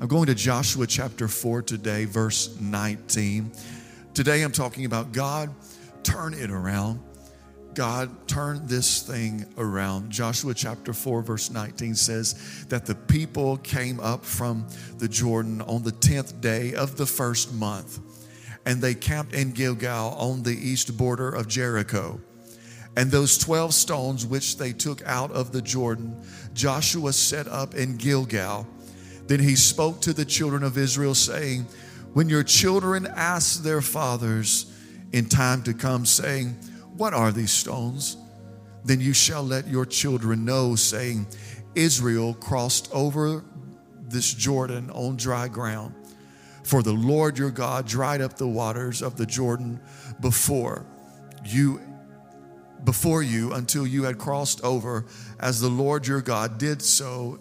I'm going to Joshua chapter 4 today, verse 19. Today I'm talking about God, turn it around. God, turn this thing around. Joshua chapter 4, verse 19 says that the people came up from the Jordan on the 10th day of the first month, and they camped in Gilgal on the east border of Jericho. And those 12 stones which they took out of the Jordan, Joshua set up in Gilgal then he spoke to the children of Israel, saying, When your children ask their fathers in time to come, saying, What are these stones? Then you shall let your children know, saying, Israel crossed over this Jordan on dry ground. For the Lord your God dried up the waters of the Jordan before you before you until you had crossed over as the Lord your God did so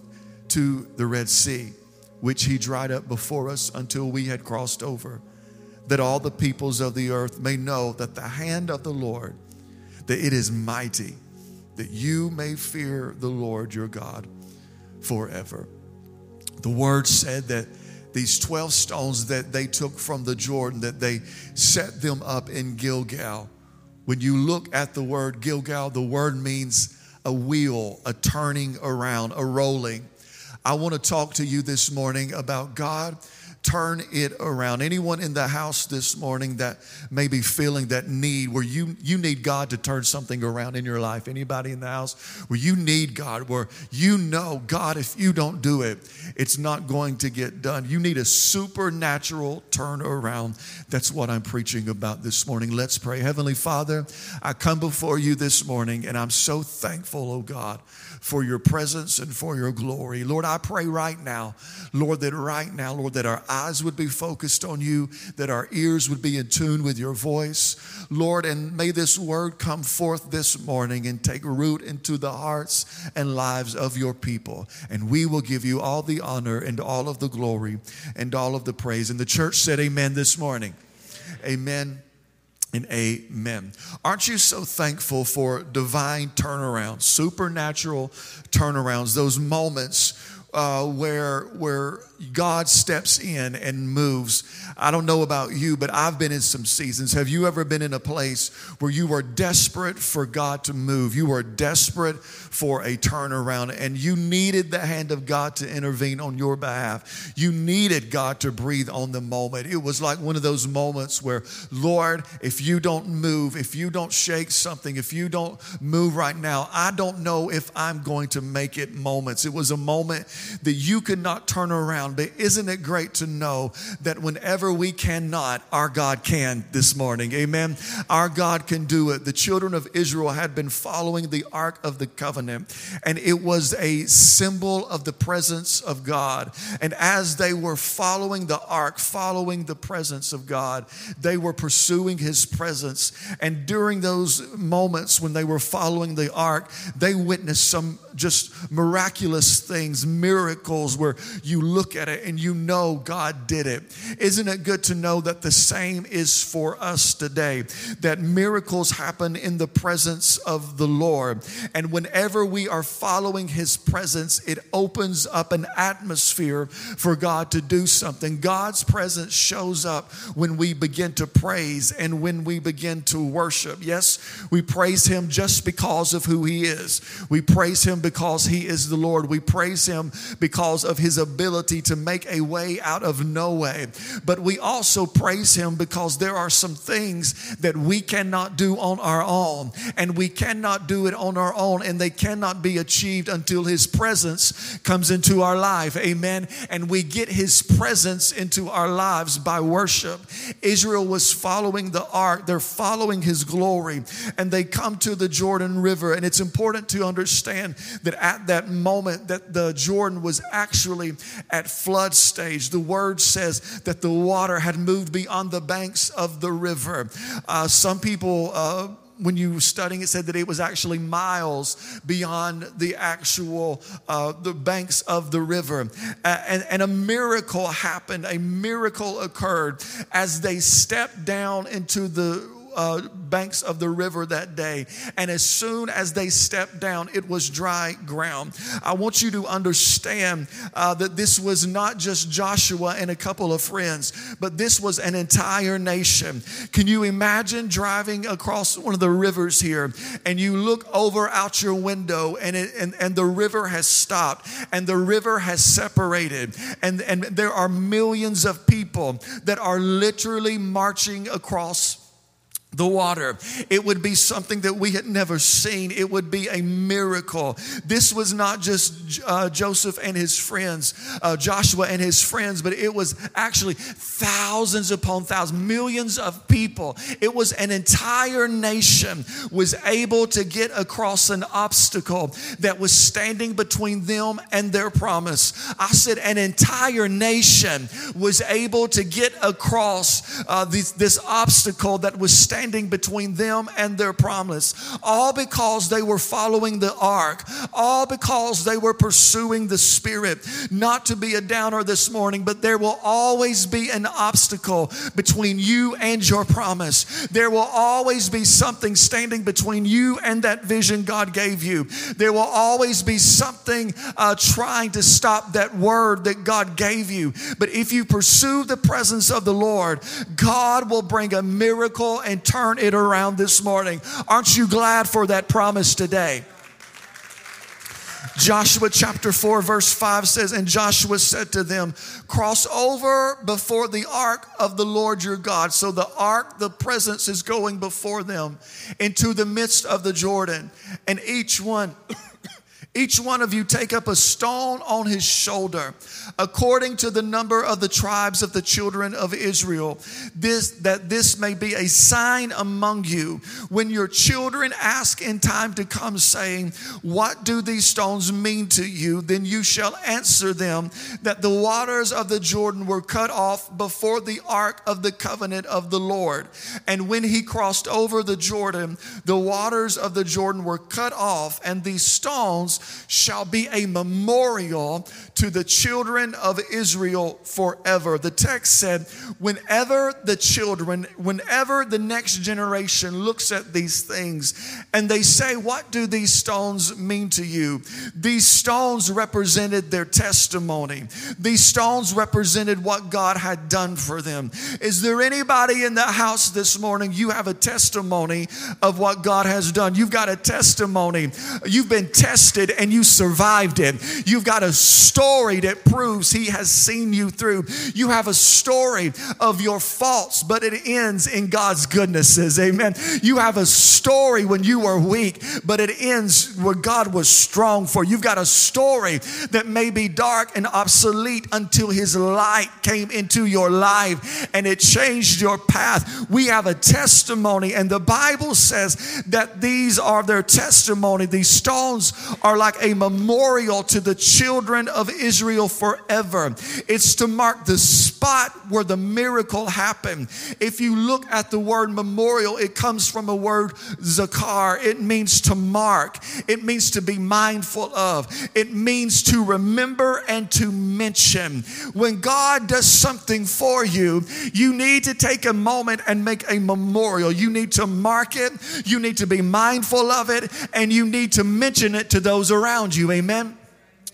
to the Red Sea, which he dried up before us until we had crossed over, that all the peoples of the earth may know that the hand of the Lord, that it is mighty, that you may fear the Lord your God forever. The word said that these 12 stones that they took from the Jordan, that they set them up in Gilgal. When you look at the word Gilgal, the word means a wheel, a turning around, a rolling. I want to talk to you this morning about God turn it around. Anyone in the house this morning that may be feeling that need where you, you need God to turn something around in your life? Anybody in the house where you need God, where you know, God, if you don't do it, it's not going to get done. You need a supernatural turnaround. That's what I'm preaching about this morning. Let's pray. Heavenly Father, I come before you this morning and I'm so thankful, oh God for your presence and for your glory. Lord, I pray right now, Lord, that right now, Lord, that our eyes would be focused on you, that our ears would be in tune with your voice. Lord, and may this word come forth this morning and take root into the hearts and lives of your people. And we will give you all the honor and all of the glory and all of the praise. And the church said, Amen this morning. Amen and amen. Aren't you so thankful for divine turnarounds, supernatural turnarounds, those moments uh, where where God steps in and moves. I don't know about you, but I've been in some seasons. Have you ever been in a place where you were desperate for God to move? You were desperate for a turnaround and you needed the hand of God to intervene on your behalf. You needed God to breathe on the moment. It was like one of those moments where, Lord, if you don't move, if you don't shake something, if you don't move right now, I don't know if I'm going to make it moments. It was a moment that you could not turn around. But isn't it great to know that whenever we cannot, our God can this morning? Amen. Our God can do it. The children of Israel had been following the Ark of the Covenant, and it was a symbol of the presence of God. And as they were following the Ark, following the presence of God, they were pursuing His presence. And during those moments when they were following the Ark, they witnessed some just miraculous things, miracles where you look at it and you know God did it. Isn't it good to know that the same is for us today? That miracles happen in the presence of the Lord. And whenever we are following His presence, it opens up an atmosphere for God to do something. God's presence shows up when we begin to praise and when we begin to worship. Yes, we praise Him just because of who He is. We praise Him because He is the Lord. We praise Him because of His ability to make a way out of no way. But we also praise Him because there are some things that we cannot do on our own, and we cannot do it on our own, and they cannot be achieved until His presence comes into our life. Amen. And we get His presence into our lives by worship. Israel was following the ark, they're following His glory, and they come to the Jordan River. And it's important to understand that at that moment that the Jordan was actually at flood stage. The word says that the water had moved beyond the banks of the river. Uh, some people uh, when you were studying it said that it was actually miles beyond the actual uh, the banks of the river uh, and, and a miracle happened a miracle occurred as they stepped down into the uh, banks of the river that day. And as soon as they stepped down, it was dry ground. I want you to understand uh, that this was not just Joshua and a couple of friends, but this was an entire nation. Can you imagine driving across one of the rivers here and you look over out your window and, it, and, and the river has stopped and the river has separated and, and there are millions of people that are literally marching across the water. It would be something that we had never seen. It would be a miracle. This was not just uh, Joseph and his friends, uh, Joshua and his friends, but it was actually thousands upon thousands, millions of people. It was an entire nation was able to get across an obstacle that was standing between them and their promise. I said an entire nation was able to get across uh, this, this obstacle that was standing standing between them and their promise. All because they were following the ark, all because they were pursuing the Spirit. Not to be a downer this morning, but there will always be an obstacle between you and your promise. There will always be something standing between you and that vision God gave you. There will always be something uh, trying to stop that word that God gave you. But if you pursue the presence of the Lord, God will bring a miracle and turn it around this morning. Aren't you glad for that promise today? Joshua chapter 4, verse 5 says, And Joshua said to them, Cross over before the ark of the Lord your God. So the ark, the presence is going before them into the midst of the Jordan. And each one, each one of you take up a stone on his shoulder, according to the number of the tribes of the children of Israel, this, that this may be a sign among you. When your children ask in time to come, saying, What do these stones mean to you? Then you shall answer them that the waters of the Jordan were cut off before the ark of the covenant of the Lord. And when he crossed over the Jordan, the waters of the Jordan were cut off, and these stones shall be a memorial to the children of Israel forever. The text said, whenever the children, whenever the next generation looks at these things and they say, What do these stones mean to you? These stones represented their testimony, these stones represented what God had done for them. Is there anybody in the house this morning? You have a testimony of what God has done. You've got a testimony. You've been tested and you survived it. You've got a story that proves He has seen you through. You have a story of your faults, but it ends in God's goodnesses. Amen. You have a story when you were weak, but it ends where God was strong for. You've got a story that may be dark and obsolete until His light came into your life and it changed your path. We have a testimony, and the Bible says that these are their testimony. These stones are like a memorial to the children of Israel forever. It's to mark the spot where the miracle happened. If you look at the word memorial, it comes from a word zakar. It means to mark, it means to be mindful of, it means to remember and to mention. When God does something for you, you need to take a moment and make a memorial. You need to mark it, you need to be mindful of it, and you need to mention it to those around you. Amen.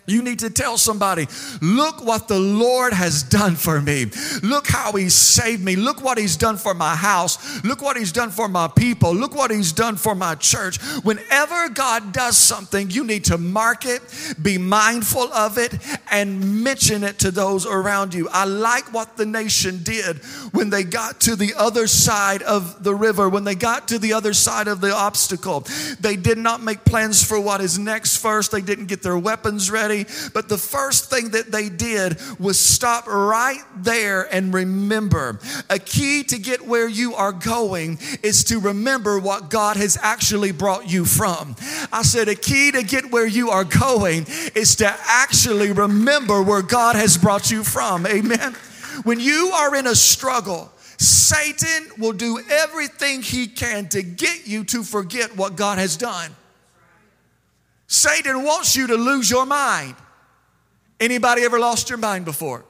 You need to tell somebody, look what the Lord has done for me. Look how He saved me. Look what He's done for my house. Look what He's done for my people. Look what He's done for my church. Whenever God does something, you need to mark it, be mindful of it, and mention it to those around you. I like what the nation did when they got to the other side of the river, when they got to the other side of the obstacle. They did not make plans for what is next first, they didn't get their weapons ready But the first thing that they did was stop right there and remember. A key to get where you are going is to remember what God has actually brought you from. I said, a key to get where you are going is to actually remember where God has brought you from. Amen. When you are in a struggle, Satan will do everything he can to get you to forget what God has done. Satan wants you to lose your mind. Anybody ever lost your mind before?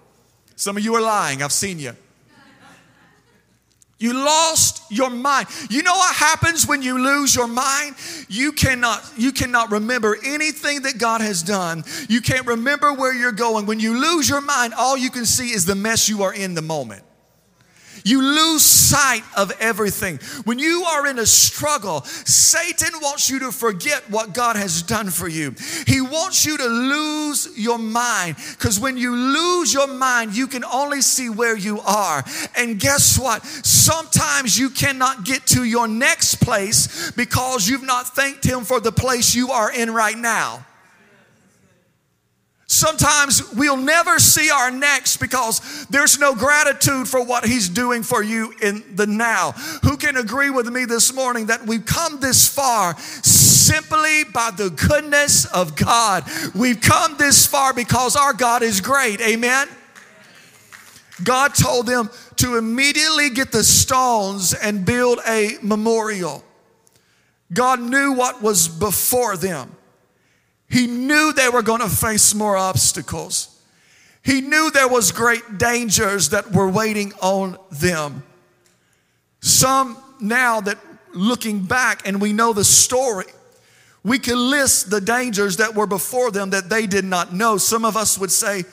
Some of you are lying. I've seen you. You lost your mind. You know what happens when you lose your mind? You cannot you cannot remember anything that God has done. You can't remember where you're going. When you lose your mind, all you can see is the mess you are in the moment. You lose sight of everything. When you are in a struggle, Satan wants you to forget what God has done for you. He wants you to lose your mind because when you lose your mind, you can only see where you are. And guess what? Sometimes you cannot get to your next place because you've not thanked Him for the place you are in right now. Sometimes we'll never see our next because there's no gratitude for what He's doing for you in the now. Who can agree with me this morning that we've come this far simply by the goodness of God? We've come this far because our God is great. Amen. God told them to immediately get the stones and build a memorial. God knew what was before them. He knew they were going to face more obstacles. He knew there was great dangers that were waiting on them. Some now that looking back and we know the story, we can list the dangers that were before them that they did not know. Some of us would say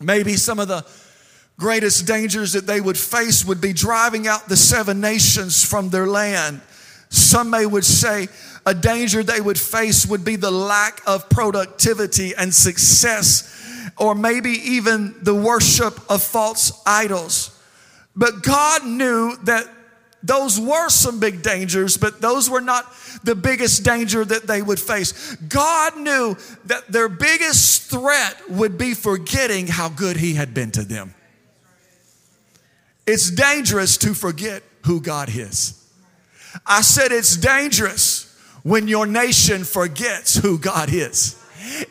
maybe some of the greatest dangers that they would face would be driving out the seven nations from their land. Some may would say a danger they would face would be the lack of productivity and success, or maybe even the worship of false idols. But God knew that those were some big dangers, but those were not the biggest danger that they would face. God knew that their biggest threat would be forgetting how good He had been to them. It's dangerous to forget who God is. I said it's dangerous when your nation forgets who God is.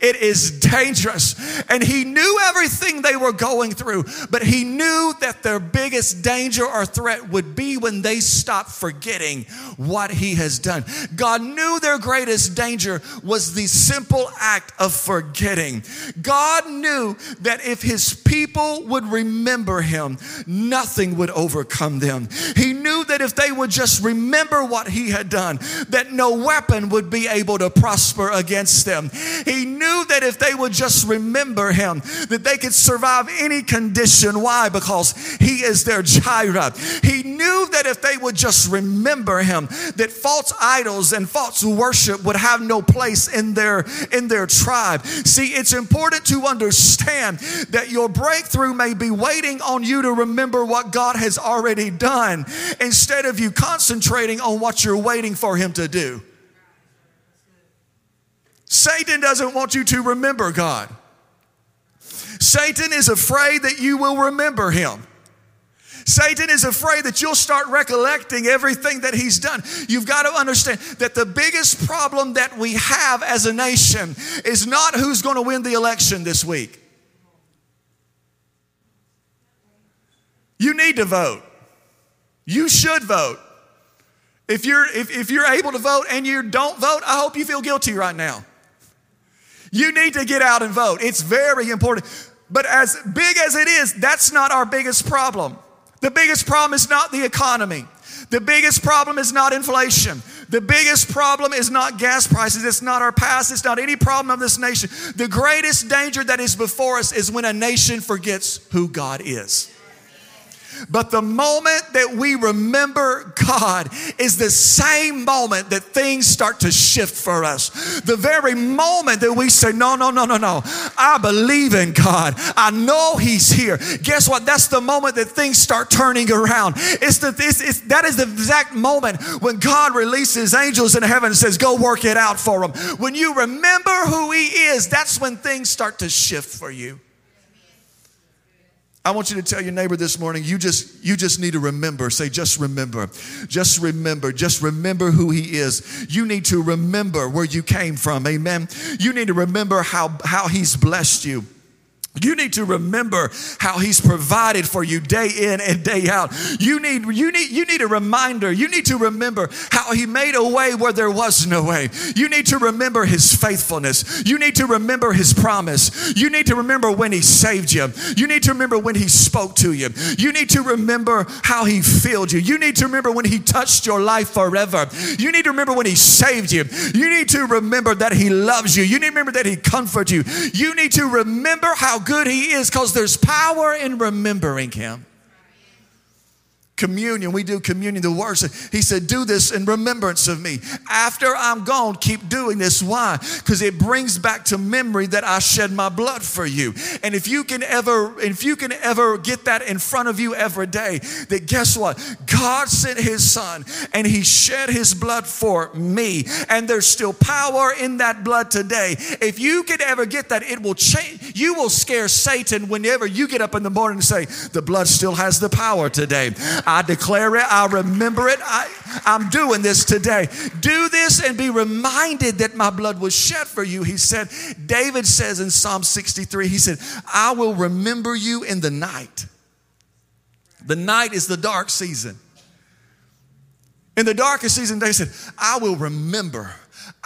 It is dangerous. And he knew everything they were going through, but he knew that their biggest danger or threat would be when they stopped forgetting what he has done. God knew their greatest danger was the simple act of forgetting. God knew that if his people would remember him, nothing would overcome them. He knew that if they would just remember what he had done, that no weapon would be able to prosper against them. He knew that if they would just remember him, that they could survive any condition. Why? Because he is their Jireh. He knew that if they would just remember him, that false idols and false worship would have no place in their in their tribe. See, it's important to understand that your breakthrough may be waiting on you to remember what God has already done instead of you concentrating on what you're waiting for him to do. Satan doesn't want you to remember God. Satan is afraid that you will remember him. Satan is afraid that you'll start recollecting everything that he's done. You've got to understand that the biggest problem that we have as a nation is not who's going to win the election this week. You need to vote. You should vote. If you're, if, if you're able to vote and you don't vote, I hope you feel guilty right now. You need to get out and vote. It's very important. But as big as it is, that's not our biggest problem. The biggest problem is not the economy. The biggest problem is not inflation. The biggest problem is not gas prices. It's not our past. It's not any problem of this nation. The greatest danger that is before us is when a nation forgets who God is. But the moment that we remember God is the same moment that things start to shift for us. The very moment that we say, No, no, no, no, no, I believe in God. I know He's here. Guess what? That's the moment that things start turning around. It's the, it's, it's, that is the exact moment when God releases angels in heaven and says, Go work it out for them. When you remember who He is, that's when things start to shift for you. I want you to tell your neighbor this morning, you just you just need to remember. Say just remember. Just remember. Just remember who he is. You need to remember where you came from. Amen. You need to remember how how he's blessed you. You need to remember how he's provided for you day in and day out. You need, you need, you need a reminder. You need to remember how he made a way where there was no way. You need to remember his faithfulness. You need to remember his promise. You need to remember when he saved you. You need to remember when he spoke to you. You need to remember how he filled you. You need to remember when he touched your life forever. You need to remember when he saved you. You need to remember that he loves you. You need to remember that he comforts you. You need to remember how good He is because there's power in remembering Him communion. We do communion. The word said, He said, Do this in remembrance of me. After I'm gone, keep doing this. Why? Because it brings back to memory that I shed my blood for you. And if you can ever, if you can ever get that in front of you every day, that guess what? God sent his son and he shed his blood for me. And there's still power in that blood today. If you can ever get that, it will change. You will scare Satan whenever you get up in the morning and say, The blood still has the power today. I declare it. I remember it. I, I'm doing this today. Do this and be reminded that my blood was shed for you. He said, David says in Psalm 63, he said, I will remember you in the night. The night is the dark season. In the darkest season, they said, I will remember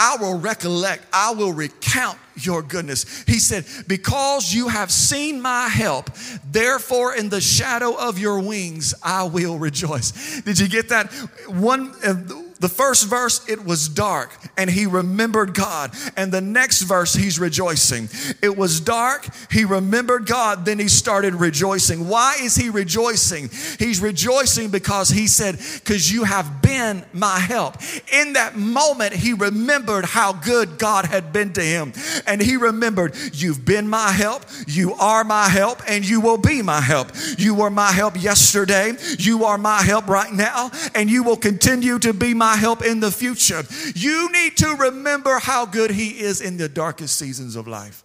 I will recollect, I will recount your goodness. He said, Because you have seen my help, therefore in the shadow of your wings I will rejoice. Did you get that? One, uh, the first verse, it was dark and he remembered God. And the next verse, he's rejoicing. It was dark, he remembered God, then he started rejoicing. Why is he rejoicing? He's rejoicing because he said, Because you have been my help. In that moment, he remembered how good God had been to him. And he remembered, You've been my help, you are my help, and you will be my help. You were my help yesterday, you are my help right now, and you will continue to be my my help in the future. You need to remember how good He is in the darkest seasons of life.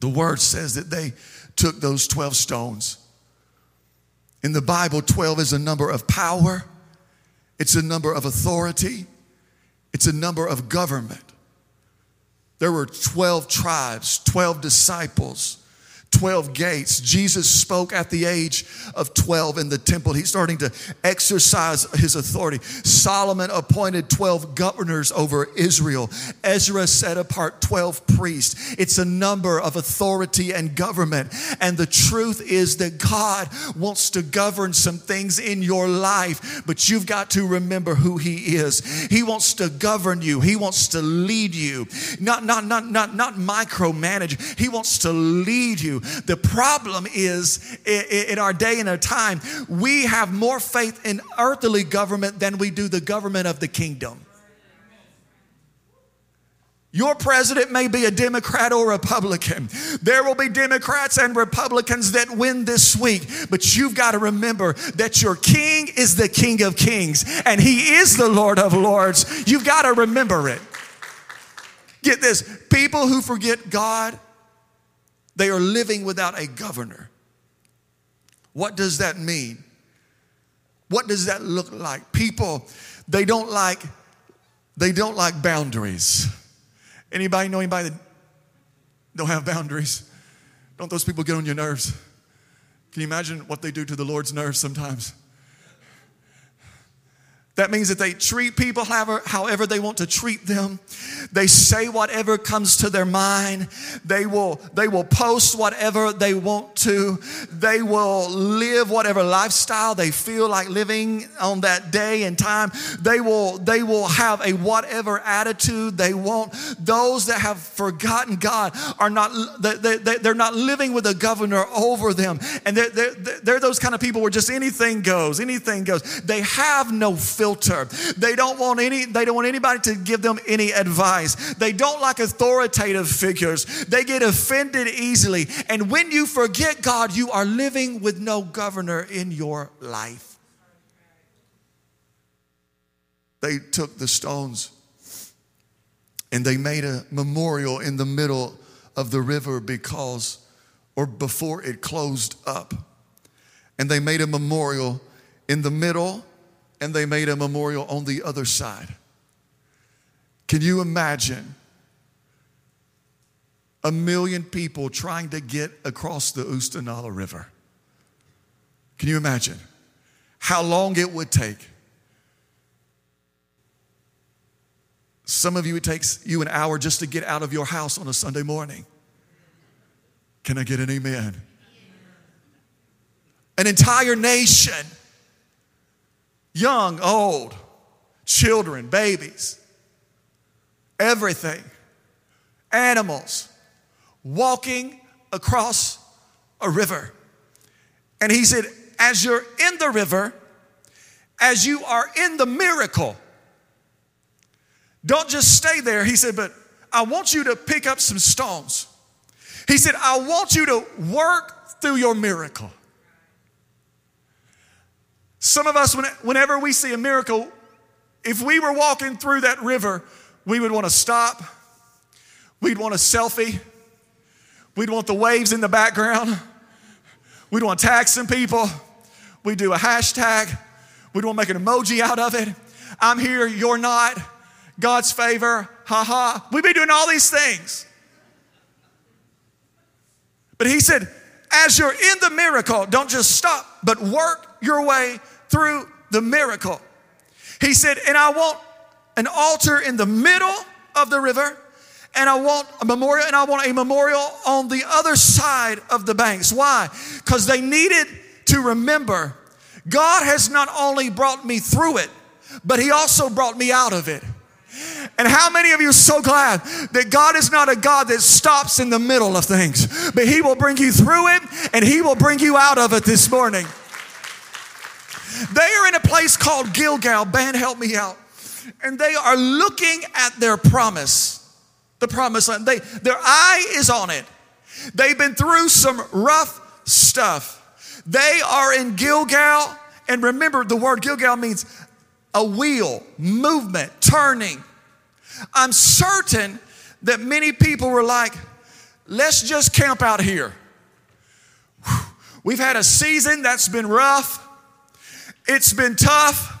The word says that they took those 12 stones. In the Bible, 12 is a number of power, it's a number of authority, it's a number of government. There were 12 tribes, 12 disciples. 12 gates. Jesus spoke at the age of 12 in the temple. He's starting to exercise his authority. Solomon appointed 12 governors over Israel. Ezra set apart 12 priests. It's a number of authority and government. And the truth is that God wants to govern some things in your life, but you've got to remember who he is. He wants to govern you. He wants to lead you. Not not not not not micromanage. He wants to lead you. The problem is in our day and our time, we have more faith in earthly government than we do the government of the kingdom. Your president may be a Democrat or Republican. There will be Democrats and Republicans that win this week, but you've got to remember that your king is the King of Kings and he is the Lord of Lords. You've got to remember it. Get this people who forget God they are living without a governor. What does that mean? What does that look like? People, they don't like they don't like boundaries. Anybody know anybody that don't have boundaries? Don't those people get on your nerves? Can you imagine what they do to the Lord's nerves sometimes? That means that they treat people however, however they want to treat them. They say whatever comes to their mind. They will, they will post whatever they want to. They will live whatever lifestyle they feel like living on that day and time. They will, they will have a whatever attitude they want. Those that have forgotten God are not, they, they, they're not living with a governor over them. And they're, they're, they're those kind of people where just anything goes, anything goes. They have no filter filter. They don't want any they don't want anybody to give them any advice. They don't like authoritative figures. They get offended easily. And when you forget God, you are living with no governor in your life. They took the stones and they made a memorial in the middle of the river because or before it closed up. And they made a memorial in the middle and they made a memorial on the other side. Can you imagine a million people trying to get across the Oostanaula River. Can you imagine how long it would take? Some of you, it takes you an hour just to get out of your house on a Sunday morning. Can I get an amen? An entire nation, young, old, children, babies, everything, animals, walking across a river. And he said, as you're in the river, as you are in the miracle, don't just stay there. He said, but I want you to pick up some stones. He said, I want you to work through your miracle. Some of us, whenever we see a miracle, if we were walking through that river, we would want to stop. We'd want a selfie. We'd want the waves in the background. We'd want to tag some people. We'd do a hashtag. We'd want to make an emoji out of it. I'm here, you're not. God's favor, ha ha. We'd be doing all these things. But he said, as you're in the miracle, don't just stop, but work your way through the miracle. He said, and I want an altar in the middle of the river, and I want a memorial, and I want a memorial on the other side of the banks. Why? Because they needed to remember God has not only brought me through it, but He also brought me out of it. And how many of you are so glad that God is not a God that stops in the middle of things, but He will bring you through it and He will bring you out of it this morning. They are in a place called Gilgal. Band, help me out. And they are looking at their promise, the promise land. They, their eye is on it. They've been through some rough stuff. They are in Gilgal. And remember, the word Gilgal means a wheel, movement, turning. I'm certain that many people were like, let's just camp out here. We've had a season that's been rough, it's been tough.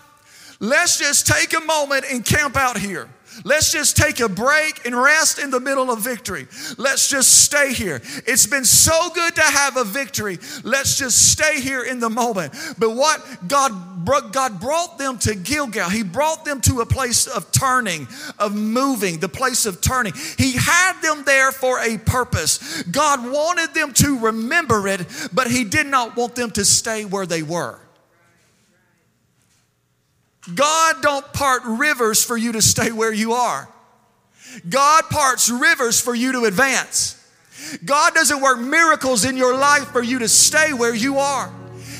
Let's just take a moment and camp out here. Let's just take a break and rest in the middle of victory. Let's just stay here. It's been so good to have a victory. Let's just stay here in the moment. But what God God brought them to Gilgal. He brought them to a place of turning, of moving, the place of turning. He had them there for a purpose. God wanted them to remember it, but He did not want them to stay where they were. God don't part rivers for you to stay where you are. God parts rivers for you to advance. God doesn't work miracles in your life for you to stay where you are.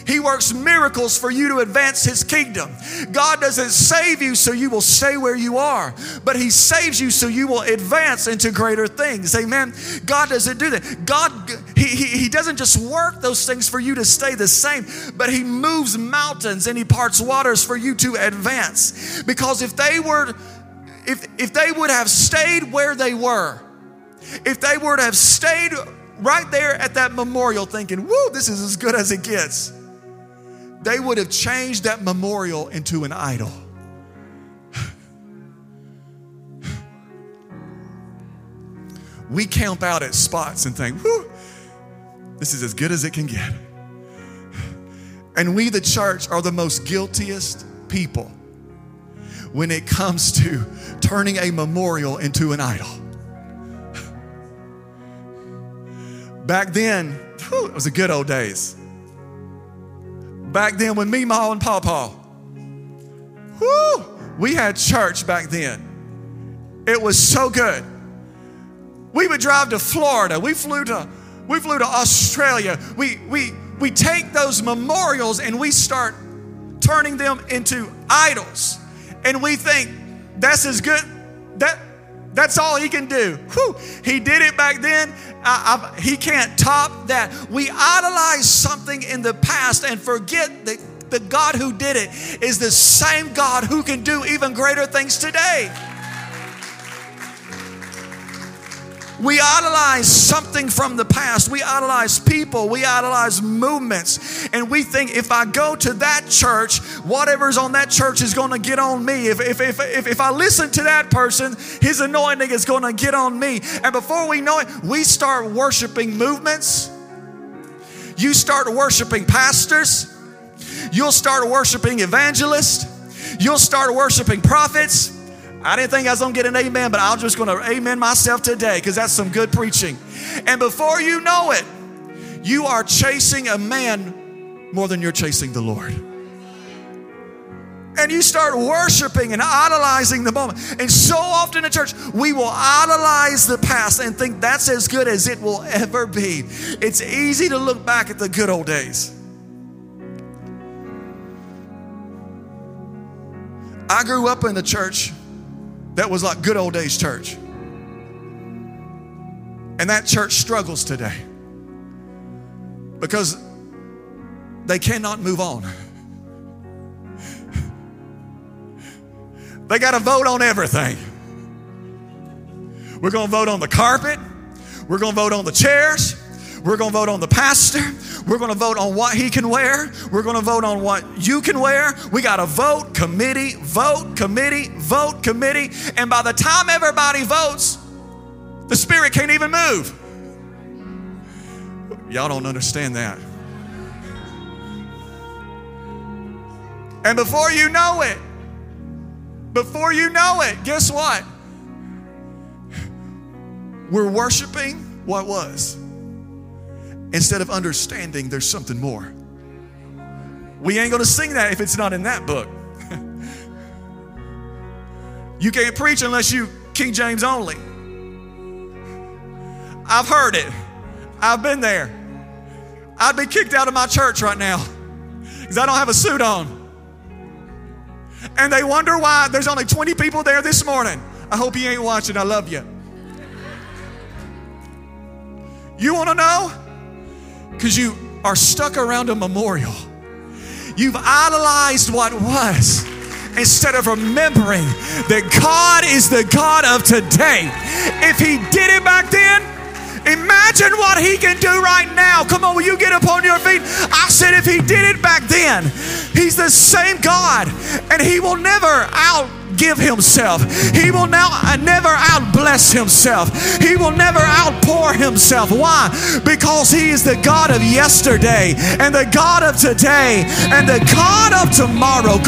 He works miracles for you to advance His kingdom. God doesn't save you so you will stay where you are, but He saves you so you will advance into greater things. Amen. God doesn't do that. God, He, he, he doesn't just work those things for you to stay the same, but He moves mountains and He parts waters for you to advance. Because if they were, if, if they would have stayed where they were, if they were to have stayed right there at that memorial thinking, whoo, this is as good as it gets, they would have changed that memorial into an idol. we camp out at spots and think, whoo, this is as good as it can get. And we, the church, are the most guiltiest people when it comes to turning a memorial into an idol. Back then, whew, it was the good old days. Back then, with me, Ma, and Papa, whoo, we had church back then. It was so good. We would drive to Florida. We flew to, we flew to Australia. We, we, we take those memorials and we start turning them into idols. And we think that's as good, that, that's all he can do. He did it back then. I, I, he can't top that. We idolize something in the past and forget that the God who did it is the same God who can do even greater things today. We idolize something from the past. We idolize people. We idolize movements. And we think if I go to that church, whatever's on that church is going to get on me. If, if, if, if, if I listen to that person, his anointing is going to get on me. And before we know it, we start worshiping movements. You start worshiping pastors. You'll start worshiping evangelists. You'll start worshiping prophets. I didn't think I was gonna get an amen, but I'm just gonna amen myself today because that's some good preaching. And before you know it, you are chasing a man more than you're chasing the Lord. And you start worshiping and idolizing the moment. And so often in church, we will idolize the past and think that's as good as it will ever be. It's easy to look back at the good old days. I grew up in the church that was like good old days church. And that church struggles today because they cannot move on. They got to vote on everything. We're going to vote on the carpet. We're going to vote on the chairs. We're going to vote on the pastor. We're going to vote on what he can wear. We're going to vote on what you can wear. We got to vote, committee, vote, committee, vote, committee. And by the time everybody votes, the Spirit can't even move. Y'all don't understand that. And before you know it, before you know it, guess what? We're worshiping what was instead of understanding there's something more. We ain't gonna sing that if it's not in that book. you can't preach unless you King James only. I've heard it, I've been there. I'd be kicked out of my church right now because I don't have a suit on. And they wonder why there's only 20 people there this morning. I hope you ain't watching. I love you. You want to know? Because you are stuck around a memorial. You've idolized what was instead of remembering that God is the God of today. If He did it back then, imagine what He can do right now. Come on, will you get up on your feet? I said, if He did it back then, He's the same God and He will never out outgive himself. He will now never outbless himself. He will never outpour himself. Why? Because he is the God of yesterday and the God of today and the God of tomorrow.